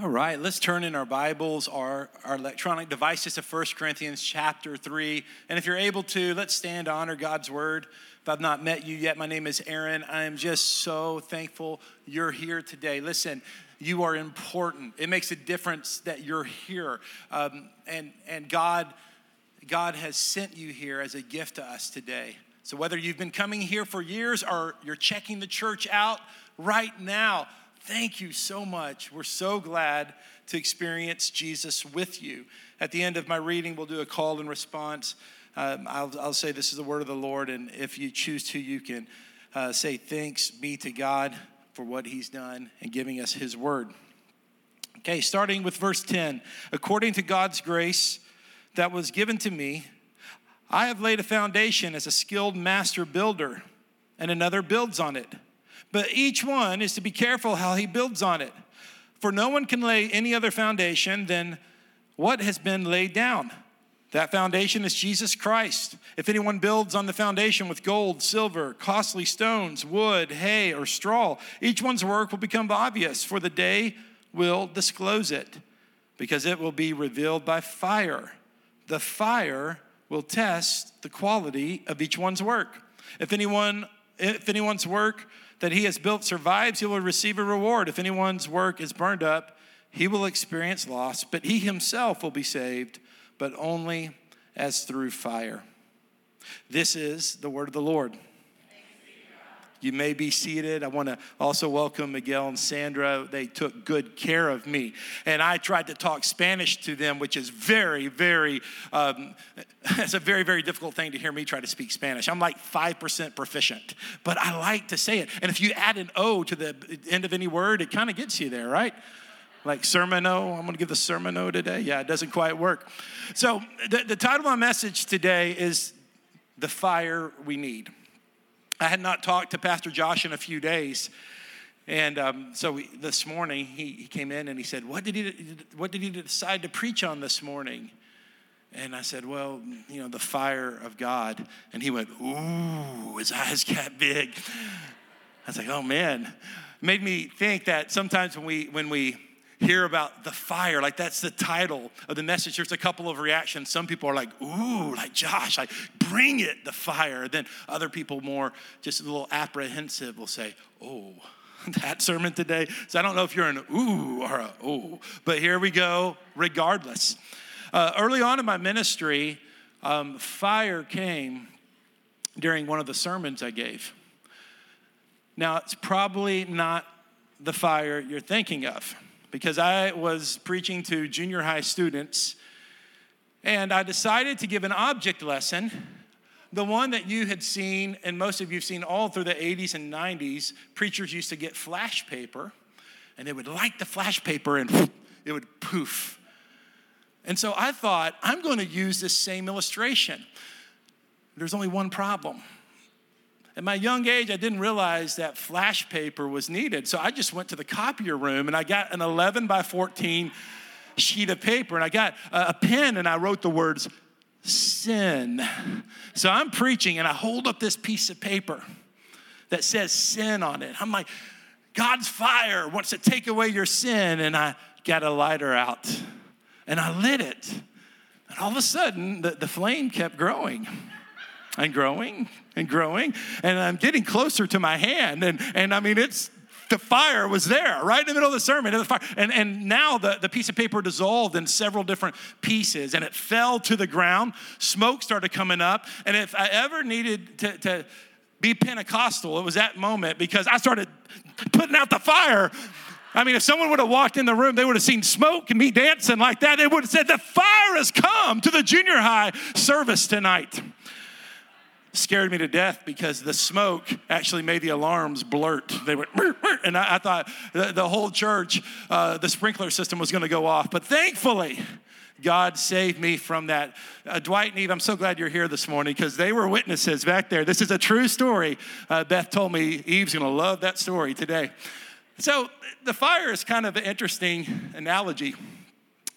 All right, let's turn in our Bibles, our, our electronic devices to 1 Corinthians chapter 3. And if you're able to, let's stand to honor God's word. If I've not met you yet, my name is Aaron. I am just so thankful you're here today. Listen, you are important. It makes a difference that you're here. Um, and, and God, God has sent you here as a gift to us today. So whether you've been coming here for years or you're checking the church out right now, Thank you so much. We're so glad to experience Jesus with you. At the end of my reading, we'll do a call and response. Um, I'll, I'll, say this is the word of the Lord, and if you choose to, you can uh, say thanks be to God for what He's done and giving us His word. Okay, starting with verse 10. According to God's grace that was given to me, I have laid a foundation as a skilled master builder, and another builds on it. But each one is to be careful how he builds on it. For no one can lay any other foundation than what has been laid down. That foundation is Jesus Christ. If anyone builds on the foundation with gold, silver, costly stones, wood, hay, or straw, each one's work will become obvious, for the day will disclose it, because it will be revealed by fire. The fire will test the quality of each one's work. If anyone if anyone's work that he has built survives, he will receive a reward. If anyone's work is burned up, he will experience loss, but he himself will be saved, but only as through fire. This is the word of the Lord. You may be seated. I want to also welcome Miguel and Sandra. They took good care of me. And I tried to talk Spanish to them, which is very, very, um, it's a very, very difficult thing to hear me try to speak Spanish. I'm like 5% proficient, but I like to say it. And if you add an O to the end of any word, it kind of gets you there, right? like sermono. I'm going to give the sermono today. Yeah, it doesn't quite work. So, the, the title of my message today is The Fire We Need. I had not talked to Pastor Josh in a few days. And um, so we, this morning he, he came in and he said, what did he, what did he decide to preach on this morning? And I said, Well, you know, the fire of God. And he went, Ooh, his eyes got big. I was like, Oh man. Made me think that sometimes when we when we hear about the fire, like that's the title of the message, there's a couple of reactions. Some people are like, ooh, like Josh, like bring it, the fire. Then other people more just a little apprehensive will say, oh, that sermon today. So I don't know if you're an ooh or a ooh, but here we go, regardless. Uh, early on in my ministry, um, fire came during one of the sermons I gave. Now, it's probably not the fire you're thinking of because I was preaching to junior high students and I decided to give an object lesson, the one that you had seen, and most of you have seen all through the 80s and 90s. Preachers used to get flash paper and they would light the flash paper and it would poof. And so I thought, I'm going to use this same illustration. There's only one problem at my young age, I didn't realize that flash paper was needed. So I just went to the copier room and I got an 11 by 14 sheet of paper and I got a pen and I wrote the words sin. So I'm preaching and I hold up this piece of paper that says sin on it. I'm like, God's fire wants to take away your sin. And I got a lighter out and I lit it. And all of a sudden, the, the flame kept growing and growing and growing. And I'm getting closer to my hand. And, and I mean, it's the fire was there right in the middle of the sermon and the fire and, and now the, the piece of paper dissolved in several different pieces and it fell to the ground smoke started coming up and if i ever needed to, to be pentecostal it was that moment because i started putting out the fire I mean, if someone would have walked in the room, they would have seen smoke and me dancing like that. They would have said, The fire has come to the junior high service tonight scared me to death because the smoke actually made the alarms blurt. They went, and I, I thought the, the, whole church, uh, the sprinkler system was going to go off. But thankfully, God saved me from that. Uh, Dwight and Eve, I'm so glad you're here this morning because they were witnesses back there. This is a true story. Uh, Beth told me Eve's going to love that story today. So, the fire is kind of an interesting analogy.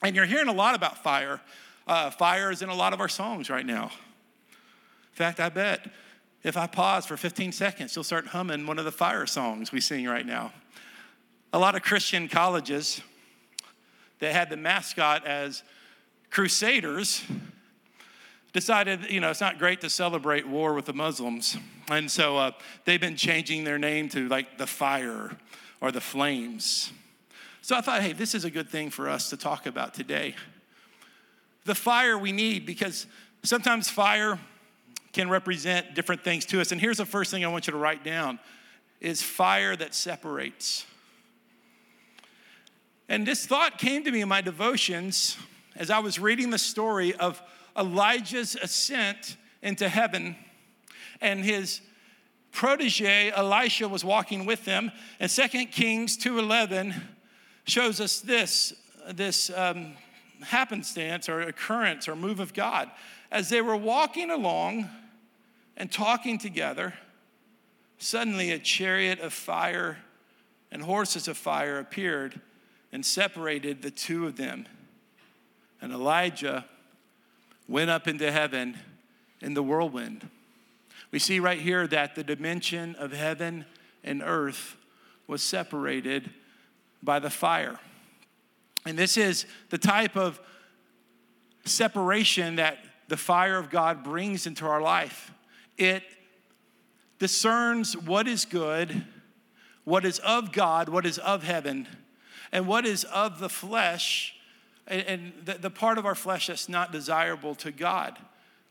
And you're hearing a lot about fire. Uh, fire is in a lot of our songs right now. In fact, I bet if I pause for 15 seconds, you'll start humming one of the fire songs we sing right now. A lot of Christian colleges that had the mascot as Crusaders decided, you know, it's not great to celebrate war with the Muslims. And so uh, they've been changing their name to like the fire or the flames. So I thought, hey, this is a good thing for us to talk about today. The fire we need because sometimes fire can represent different things to us. And here's the first thing I want you to write down is fire that separates. And this thought came to me in my devotions as I was reading the story of Elijah's ascent into heaven and his protege Elisha was walking with them. And 2 Kings 2:11 shows us this this um, happenstance or occurrence or move of God as they were walking along and talking together. Suddenly, a chariot of fire and horses of fire appeared and separated the two of them. And Elijah went up into heaven in the whirlwind. We see right here that the dimension of heaven and earth was separated by the fire. And this is the type of separation that the fire of God brings into our life. It discerns what is good, what is of God, what is of heaven, and what is of the flesh, and, the, part of our flesh that's not desirable to God.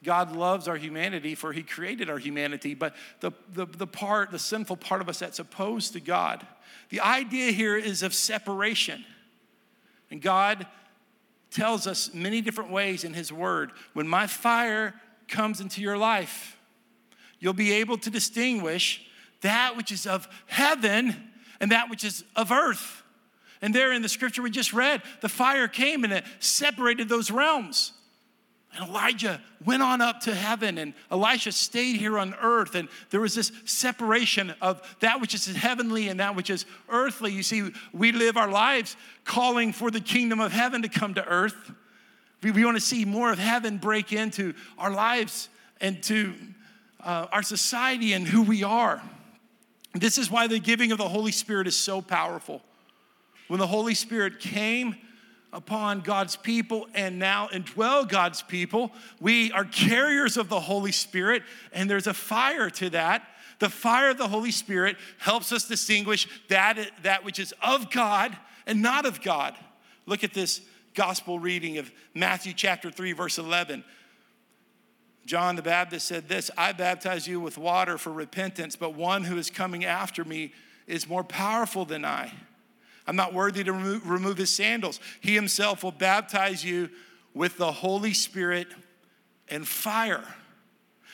God loves our humanity for he created our humanity, but the, the, the part, the sinful part of us that's opposed to God. The idea here is of separation. And God tells us many different ways in his word. When my fire comes into your life, you'll be able to distinguish that which is of heaven and that which is of earth. And there in the scripture we just read, the fire came and it separated those realms. And Elijah went on up to heaven, and Elisha stayed here on earth. And there was this separation of that which is heavenly and that which is earthly. You see, we live our lives calling for the kingdom of heaven to come to earth. We, we want to see more of heaven break into our lives and to uh, our society and who we are. This is why the giving of the Holy Spirit is so powerful. When the Holy Spirit came, upon God's people and now indwell God's people. We are carriers of the Holy Spirit, and there's a fire to that. The fire of the Holy Spirit helps us distinguish that, that which is of God and not of God. Look at this gospel reading of Matthew chapter 3, verse 11. John the Baptist said this I baptize you with water for repentance, but one who is coming after me is more powerful than I I'm not worthy to remo- remove his sandals. He himself will baptize you with the Holy Spirit and fire.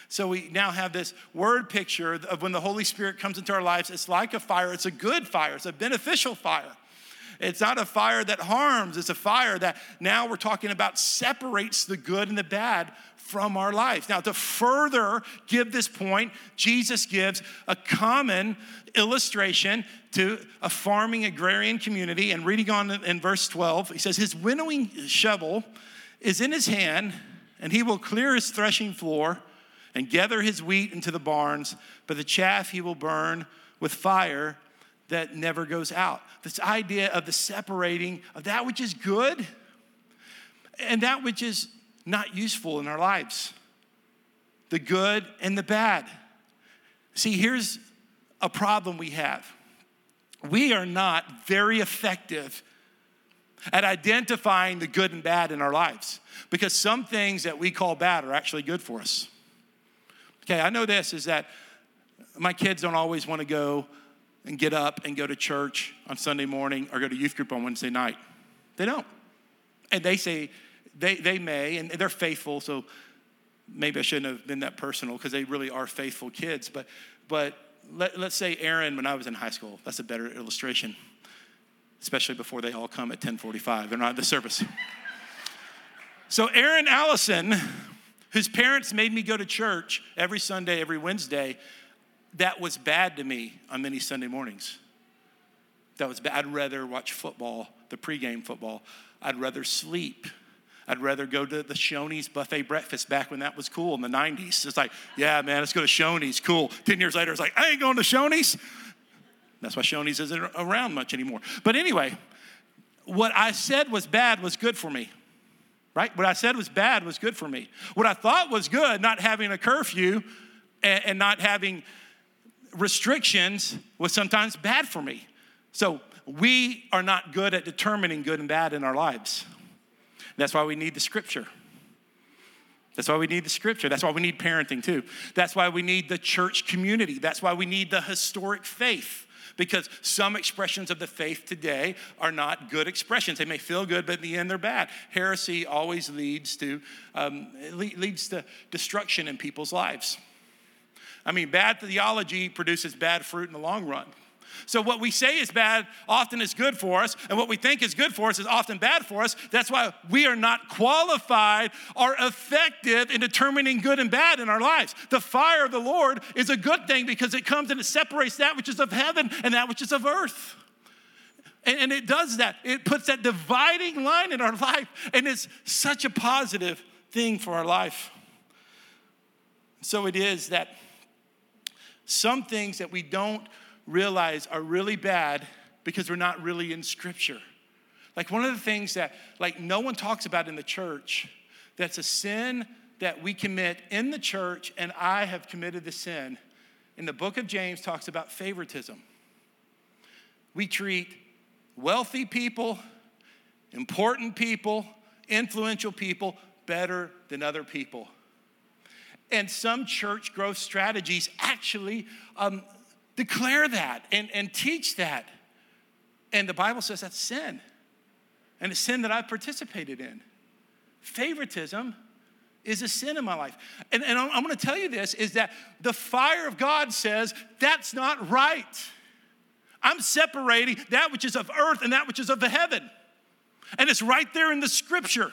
So we now have this word picture of when the Holy Spirit comes into our lives. It's like a fire, it's a good fire, it's a beneficial fire. It's not a fire that harms, it's a fire that now we're talking about separates the good and the bad from our lives. Now, to further give this point, Jesus gives a common illustration to a farming agrarian community. And reading on in verse 12, he says, His winnowing shovel is in his hand, and he will clear his threshing floor and gather his wheat into the barns, but the chaff he will burn with fire that never goes out. This idea of the separating of that which is good and that which is not useful in our lives the good and the bad. See, here's a problem we have we are not very effective at identifying the good and bad in our lives because some things that we call bad are actually good for us. Okay, I know this is that my kids don't always want to go and get up and go to church on Sunday morning or go to youth group on Wednesday night. They don't. And they say, they, they may, and they're faithful, so maybe I shouldn't have been that personal because they really are faithful kids. But, but let, let's say Aaron, when I was in high school, that's a better illustration, especially before they all come at 1045. They're not at the service. so Aaron Allison, whose parents made me go to church every Sunday, every Wednesday, that was bad to me on many Sunday mornings. That was bad. I'd rather watch football, the pregame football. I'd rather sleep I'd rather go to the Shoney's buffet breakfast back when that was cool in the 90s. It's like, yeah, man, let's go to Shoney's. Cool. 10 years later, it's like, I ain't going to Shoney's. That's why Shoney's isn't around much anymore. But anyway, what I said was bad was good for me, right? What I said was bad was good for me. What I thought was good, not having a curfew and, and not having restrictions, was sometimes bad for me. So we are not good at determining good and bad in our lives. That's why we need the scripture. That's why we need the scripture. That's why we need parenting too. That's why we need the church community. That's why we need the historic faith. Because some expressions of the faith today are not good expressions. They may feel good, but in the end, they're bad. Heresy always leads to um, leads to destruction in people's lives. I mean, bad theology produces bad fruit in the long run. So, what we say is bad often is good for us, and what we think is good for us is often bad for us. That's why we are not qualified or effective in determining good and bad in our lives. The fire of the Lord is a good thing because it comes and it separates that which is of heaven and that which is of earth. And, and it does that, it puts that dividing line in our life, and it's such a positive thing for our life. So, it is that some things that we don't realize are really bad because we're not really in scripture. Like one of the things that like no one talks about in the church that's a sin that we commit in the church and I have committed the sin. In the book of James talks about favoritism. We treat wealthy people, important people, influential people better than other people. And some church growth strategies actually um, declare that and, and teach that. And the Bible says that's sin. And it's sin that I've participated in. Favoritism is a sin in my life. And, and I'm, I'm gonna tell you this is that the fire of God says that's not right. I'm separating that which is of earth and that which is of the heaven. And it's right there in the scripture.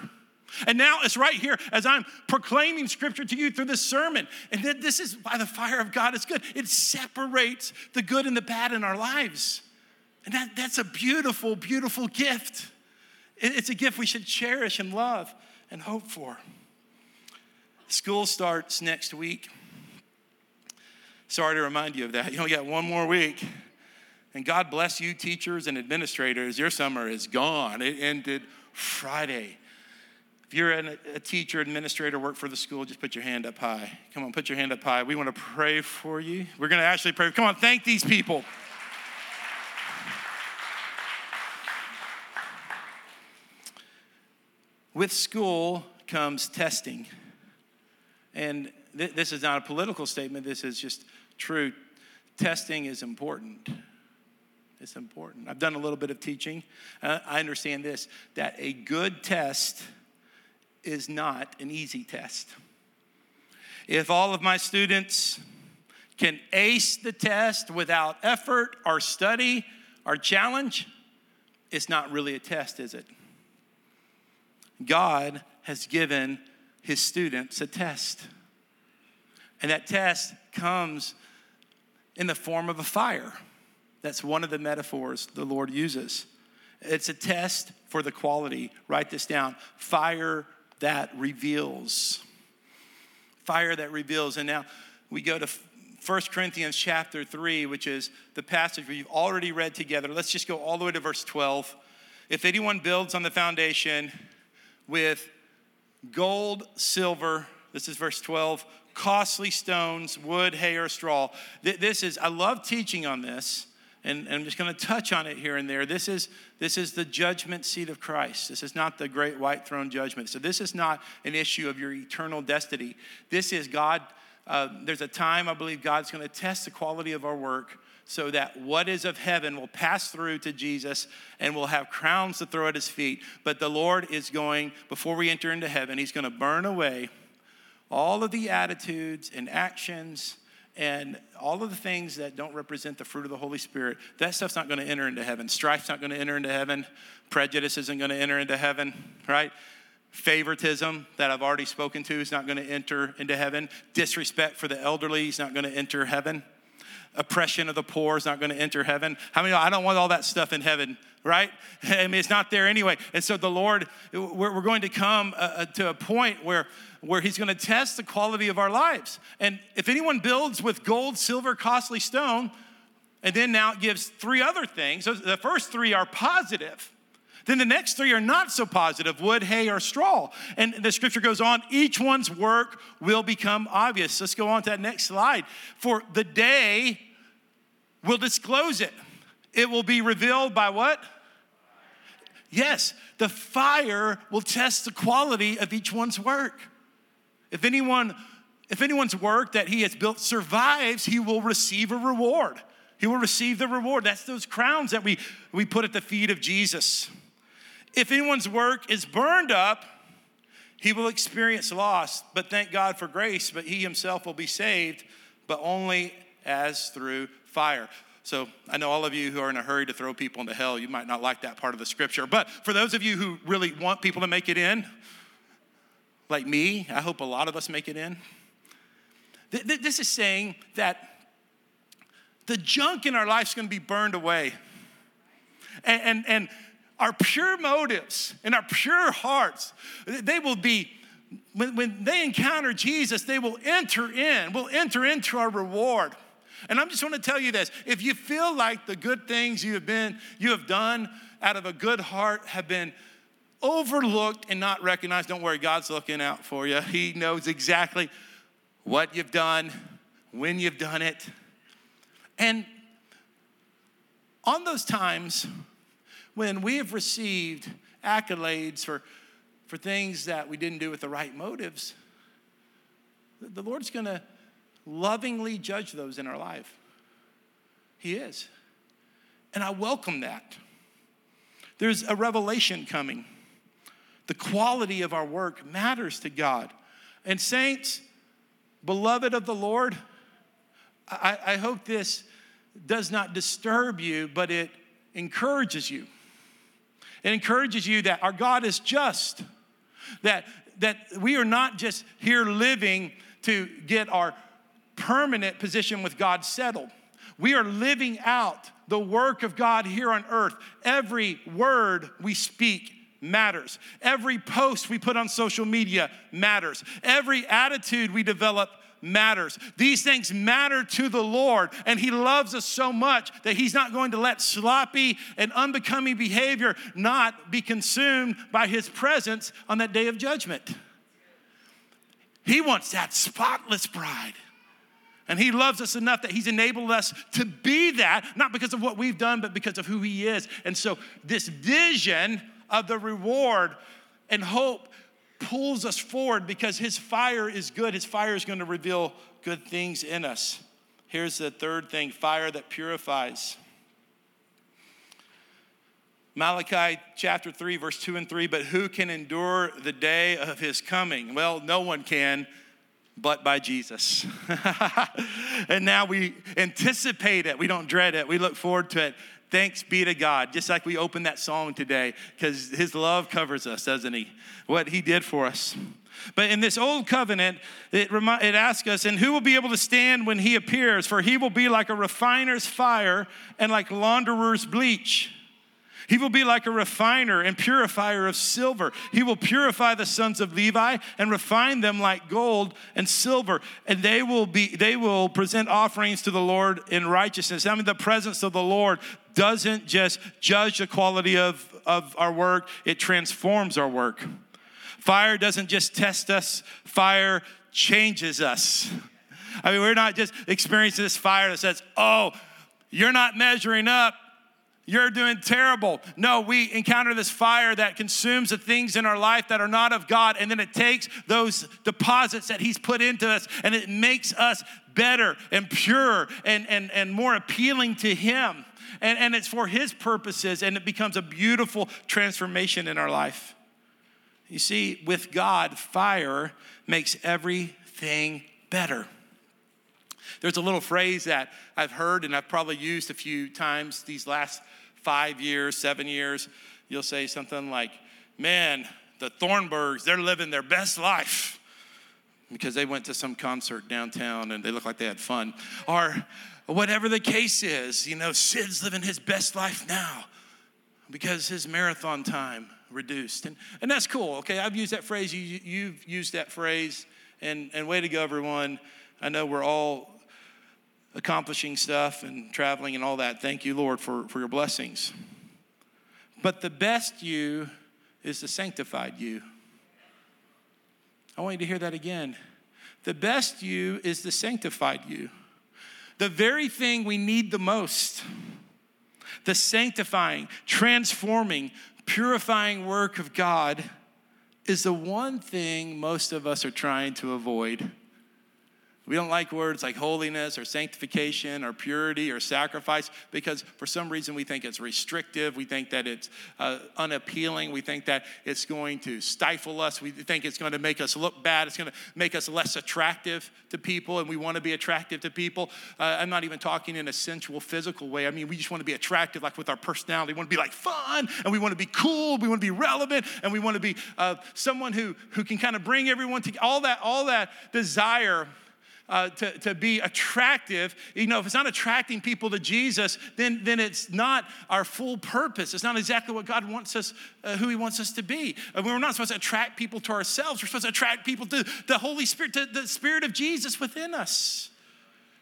And now it's right here as I'm proclaiming scripture to you through this sermon. And that this is why the fire of God is good. It separates the good and the bad in our lives. And that, that's a beautiful, beautiful gift. It's a gift we should cherish and love and hope for. School starts next week. Sorry to remind you of that. You only got one more week. And God bless you, teachers and administrators. Your summer is gone. It ended Friday. If you're an, a teacher, administrator, work for the school, just put your hand up high. Come on, put your hand up high. We want to pray for you. We're going to actually pray. Come on, thank these people. With school comes testing. And th- this is not a political statement, this is just true. Testing is important. It's important. I've done a little bit of teaching. Uh, I understand this that a good test is not an easy test. If all of my students can ace the test without effort or study or challenge, it's not really a test, is it? God has given his students a test. And that test comes in the form of a fire. That's one of the metaphors the Lord uses. It's a test for the quality. Write this down fire that reveals. Fire that reveals. And now we go to 1 Corinthians chapter 3, which is the passage we've already read together. Let's just go all the way to verse 12. If anyone builds on the foundation with gold, silver, this is verse 12, costly stones, wood, hay, or straw. This is, I love teaching on this and, and I'm just going to touch on it here and there. This is, this is the judgment seat of Christ. This is not the great white throne judgment. So, this is not an issue of your eternal destiny. This is God. Uh, there's a time I believe God's going to test the quality of our work so that what is of heaven will pass through to Jesus and we'll have crowns to throw at his feet. But the Lord is going, before we enter into heaven, he's going to burn away all of the attitudes and actions and all of the things that don't represent the fruit of the Holy Spirit, that stuff's not going to enter into heaven. Strife's not going to enter into heaven. Prejudice isn't going to enter into heaven, right? Favoritism that I've already spoken to is not going to enter into heaven. Disrespect for the elderly is not going to enter heaven. Oppression of the poor is not going to enter heaven. How many? I don't want all that stuff in heaven, right? I mean, it's not there anyway. And so the Lord, we're, going to come uh, uh, to a point where where he's going to test the quality of our lives. And if anyone builds with gold, silver, costly stone, and then now it gives three other things, the first three are positive. Then the next three are not so positive wood, hay, or straw. And the scripture goes on each one's work will become obvious. Let's go on to that next slide. For the day will disclose it, it will be revealed by what? Yes, the fire will test the quality of each one's work. If anyone if anyone's work that he has built survives, he will receive a reward. He will receive the reward. That's those crowns that we, we put at the feet of Jesus. If anyone's work is burned up, he will experience loss, but thank God for grace, but he himself will be saved, but only as through fire. So I know all of you who are in a hurry to throw people into hell, you might not like that part of the scripture. But for those of you who really want people to make it in, like me, I hope a lot of us make it in. This is saying that the junk in our life is going to be burned away. And, and, and our pure motives and our pure hearts, they will be, when, when they encounter Jesus, they will enter in, will enter into our reward. And I'm just want to tell you this if you feel like the good things you have been, you have done out of a good heart have been overlooked and not recognized, don't worry, God's looking out for you. He knows exactly what you've done, when you've done it. And on those times when we have received accolades for, for things that we didn't do with the right motives, the Lord's gonna lovingly judge those in our life. He is. And I welcome that. There's a revelation coming. The quality of our work matters to God. And, saints, beloved of the Lord, I, I hope this does not disturb you, but it encourages you. It encourages you that our God is just, that, that we are not just here living to get our permanent position with God settled. We are living out the work of God here on earth. Every word we speak matters. Every post we put on social media matters. Every attitude we develop matters. These things matter to the Lord, and He loves us so much that He's not going to let sloppy and unbecoming behavior not be consumed by His presence on that day of judgment. He wants that spotless bride. And he loves us enough that he's enabled us to be that, not because of what we've done, but because of who he is. And so, this vision of the reward and hope pulls us forward because his fire is good. His fire is going to reveal good things in us. Here's the third thing fire that purifies. Malachi chapter 3, verse 2 and 3. But who can endure the day of his coming? Well, no one can but by Jesus. and now we anticipate it. We don't dread it. We look forward to it. Thanks be to God. Just like we opened that song today, because his love covers us, doesn't he? What he did for us. But in this old covenant, it, remi- it asks us, and who will be able to stand when he appears? For he will be like a refiner's fire and like launderer's bleach. He will be like a refiner and purifier of silver. He will purify the sons of Levi and refine them like gold and silver. And they will be they will present offerings to the Lord in righteousness. I mean the presence of the Lord doesn't just judge the quality of, of our work, it transforms our work. Fire doesn't just test us, fire changes us. I mean, we're not just experiencing this fire that says, oh, you're not measuring up you're doing terrible. No, we encounter this fire that consumes the things in our life that are not of God, and then it takes those deposits that He's put into us and it makes us better and pure and, and, and more appealing to Him. And, and it's for His purposes, and it becomes a beautiful transformation in our life. You see, with God, fire makes everything better. There's a little phrase that I've heard and I've probably used a few times these last five years, seven years. You'll say something like, Man, the Thornburgs, they're living their best life because they went to some concert downtown and they look like they had fun. Or whatever the case is, you know, Sid's living his best life now because his marathon time reduced. And, and that's cool, okay? I've used that phrase, you, you've used that phrase, and, and way to go, everyone. I know we're all accomplishing stuff and traveling and all that. Thank you, Lord, for, for your blessings. But the best you is the sanctified you. I want you to hear that again. The best you is the sanctified you. The very thing we need the most, the sanctifying, transforming, purifying work of God, is the one thing most of us are trying to avoid. We don't like words like holiness or sanctification or purity or sacrifice because for some reason we think it's restrictive. We think that it's uh, unappealing. We think that it's going to stifle us. We think it's going to make us look bad. It's going to make us less attractive to people, and we want to be attractive to people. Uh, I'm not even talking in a sensual, physical way. I mean, we just want to be attractive, like with our personality. We want to be like fun, and we want to be cool. We want to be relevant, and we want to be uh, someone who, who can kind of bring everyone to all that, all that desire uh, to, to be attractive, you know, if it's not attracting people to Jesus, then, then it's not our full purpose. It's not exactly what God wants us, uh, who He wants us to be. Uh, we're not supposed to attract people to ourselves. We're supposed to attract people to the Holy Spirit, to the Spirit of Jesus within us.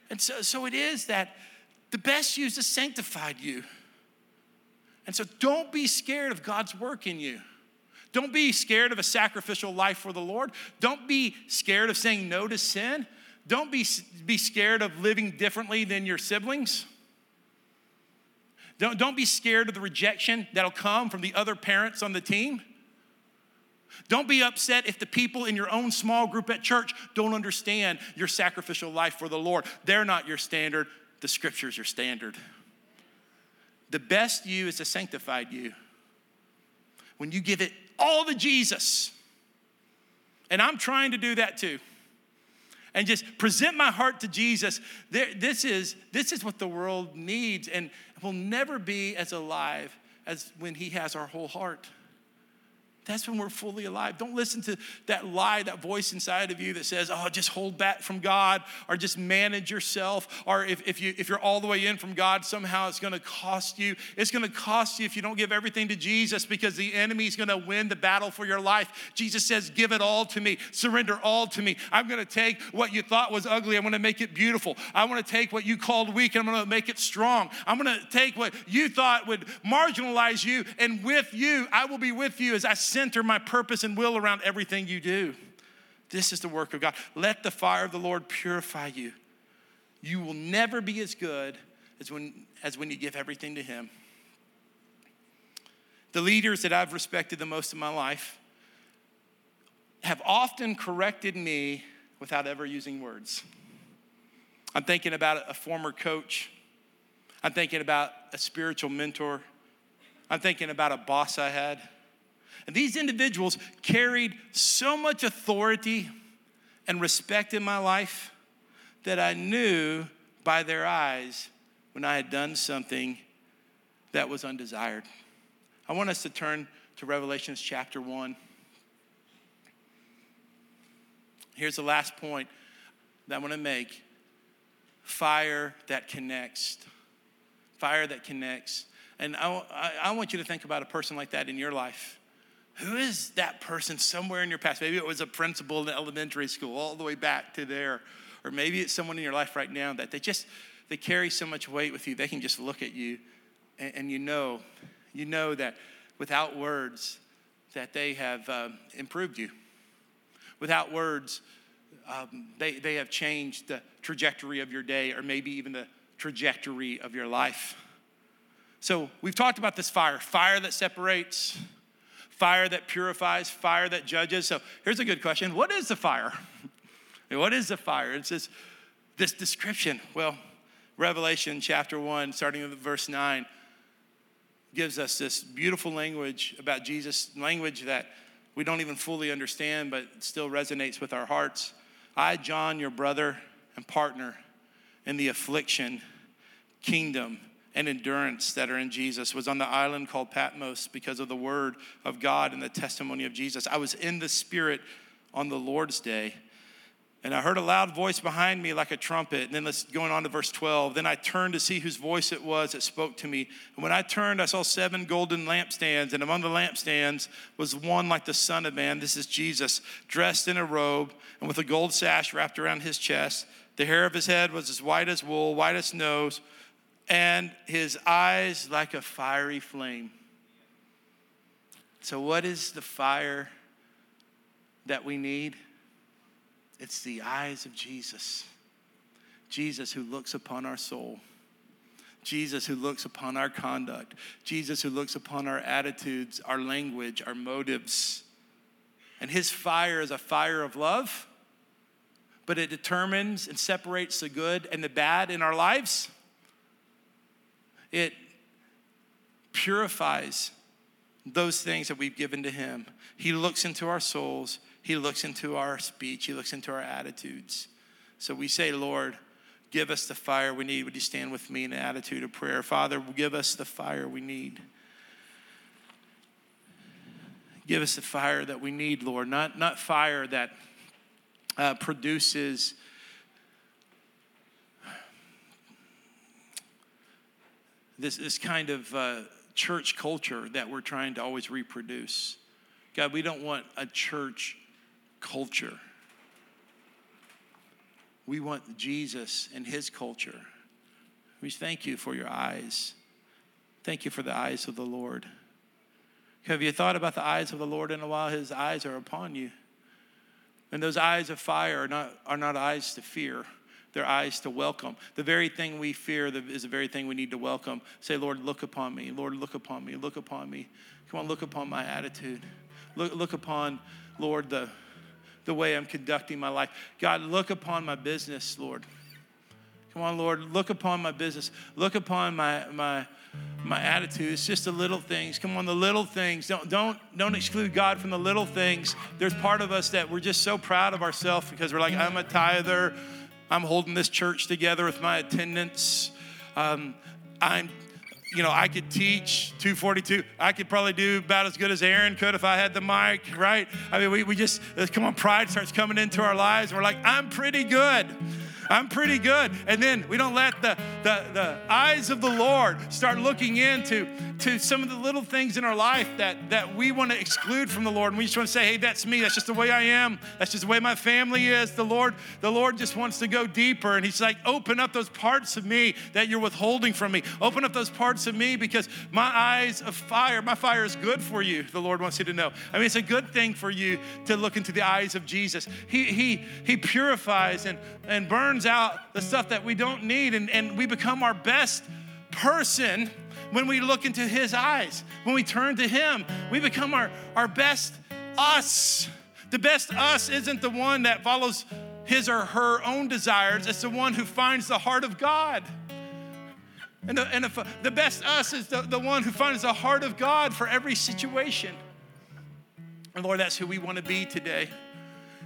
And so, so it is that the best use is sanctified you. And so don't be scared of God's work in you. Don't be scared of a sacrificial life for the Lord. Don't be scared of saying no to sin. Don't be, be scared of living differently than your siblings. Don't, don't be scared of the rejection that'll come from the other parents on the team. Don't be upset if the people in your own small group at church don't understand your sacrificial life for the Lord. They're not your standard, the scripture's your standard. The best you is a sanctified you. When you give it all to Jesus. And I'm trying to do that too and just present my heart to Jesus, there, this, is, this is what the world needs and will never be as alive as when He has our whole heart. That's when we're fully alive. Don't listen to that lie, that voice inside of you that says, oh, just hold back from God or just manage yourself. Or if, if, you, if you're all the way in from God, somehow it's going to cost you. It's going to cost you if you don't give everything to Jesus because the enemy is going to win the battle for your life. Jesus says, give it all to me, surrender all to me. I'm going to take what you thought was ugly, I'm going to make it beautiful. I want to take what you called weak, and I'm going to make it strong. I'm going to take what you thought would marginalize you, and with you, I will be with you as I center my purpose and will around everything you do. This is the work of God. Let the fire of the Lord purify you. You will never be as good as when, as when you give everything to Him. The leaders that I've respected the most in my life have often corrected me without ever using words. I'm thinking about a former coach. I'm thinking about a spiritual mentor. I'm thinking about a boss I had. And these individuals carried so much authority and respect in my life that I knew by their eyes when I had done something that was undesired. I want us to turn to Revelations chapter 1. Here's the last point that I want to make fire that connects. Fire that connects. And I, I, I want you to think about a person like that in your life. Who is that person somewhere in your past? Maybe it was a principal in elementary school, all the way back to there. Or maybe it's someone in your life right now that they just, they carry so much weight with you, they can just look at you and, and you know, you know that without words, that they have um, improved you. Without words, um, they, they have changed the trajectory of your day or maybe even the trajectory of your life. So we've talked about this fire fire that separates, fire that purifies, fire that judges. So here's a good question What is the fire? what is the fire? It's says this description. Well, Revelation chapter 1, starting with verse 9, gives us this beautiful language about Jesus, language that we don't even fully understand, but still resonates with our hearts. I, John, your brother and partner in the affliction, kingdom, and endurance that are in Jesus was on the island called Patmos because of the word of God and the testimony of Jesus. I was in the Spirit on the Lord's day. And I heard a loud voice behind me like a trumpet. And then let's going on to verse 12. Then I turned to see whose voice it was that spoke to me. And when I turned, I saw seven golden lampstands. And among the lampstands was one like the Son of Man. This is Jesus, dressed in a robe and with a gold sash wrapped around his chest. The hair of his head was as white as wool, white as snow and his eyes like a fiery flame. So, what is the fire that we need? It's the eyes of Jesus. Jesus who looks upon our soul. Jesus who looks upon our conduct. Jesus who looks upon our attitudes, our language, our motives. And his fire is a fire of love, but it determines and separates the good and the bad in our lives. It purifies those things that we've given to him. He looks into our souls, he looks into our speech, he looks into our attitudes. So we say, Lord, give us the fire we need. Would you stand with me in an attitude of prayer? Father, give us the fire we need. Give us the fire that we need, Lord. Not, not fire that uh, produces this, this kind of uh, church culture that we're trying to always reproduce. God, we don't want a church culture. We want Jesus and his culture. We thank you for your eyes. Thank you for the eyes of the Lord. Have you thought about the eyes of the Lord in a while? His eyes are upon you. And those eyes of fire are not, are not eyes to fear, they're eyes to welcome. The very thing we fear is the very thing we need to welcome. Say, Lord, look upon me. Lord, look upon me. Look upon me. Come on, look upon my attitude. Look, look upon, Lord, the, the way I'm conducting my life. God, look upon my business, Lord. Come on, Lord, look upon my business. Look upon my, my, my attitude. It's just the little things. Come on, the little things. Don't, don't, don't exclude God from the little things. There's part of us that we're just so proud of ourselves because we're like, I'm a tither. I'm holding this church together with my attendance. Um, I'm, you know, I could teach 242. I could probably do about as good as Aaron could if I had the mic, right? I mean, we, we just, come on, pride starts coming into our lives. we're like, I'm pretty good. I'm pretty good. And then we don't let the, the, the eyes of the Lord start looking into to some of the little things in our life that, that we want to exclude from the Lord. And we just want to say, hey, that's me. That's just the way I am. That's just the way my family is. The Lord, the Lord just wants to go deeper. And He's like, open up those parts of me that you're withholding from me. Open up those parts of me because my eyes of fire, my fire is good for you, the Lord wants you to know. I mean, it's a good thing for you to look into the eyes of Jesus. He, he, he purifies and, and burns out the stuff that we don't need, and, and we become our best person when we look into His eyes. When we turn to Him, we become our, our best us. The best us isn't the one that follows his or her own desires, it's the one who finds the heart of God. And the, and the, the best us is the, the one who finds the heart of God for every situation. And Lord, that's who we want to be today.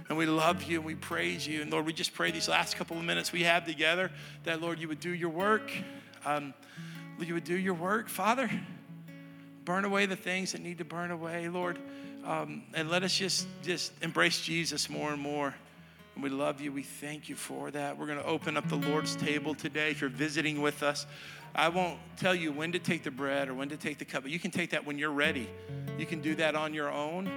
And we love you and we praise you. And Lord, we just pray these last couple of minutes we have together that, Lord, you would do your work. Um, you would do your work, Father. Burn away the things that need to burn away, Lord. Um, and let us just, just embrace Jesus more and more. And we love you. We thank you for that. We're going to open up the Lord's table today. If you're visiting with us, I won't tell you when to take the bread or when to take the cup, but you can take that when you're ready. You can do that on your own.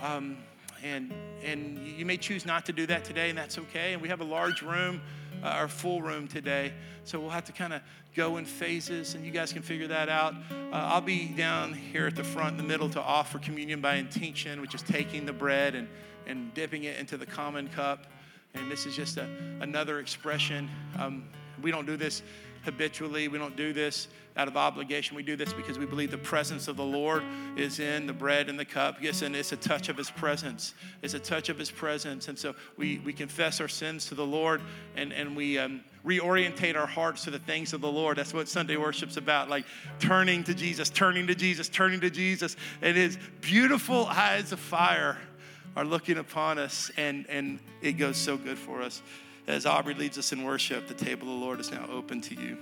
Um, and, and you may choose not to do that today, and that's okay. And we have a large room, uh, our full room today. So we'll have to kind of go in phases, and you guys can figure that out. Uh, I'll be down here at the front in the middle to offer communion by intinction, which is taking the bread and, and dipping it into the common cup. And this is just a, another expression. Um, we don't do this habitually. We don't do this out of obligation. We do this because we believe the presence of the Lord is in the bread and the cup. Yes, and it's a touch of His presence. It's a touch of His presence. And so we, we confess our sins to the Lord and, and we um, reorientate our hearts to the things of the Lord. That's what Sunday worship's about, like turning to Jesus, turning to Jesus, turning to Jesus. And His beautiful eyes of fire are looking upon us, and, and it goes so good for us. As Aubrey leads us in worship, the table of the Lord is now open to you.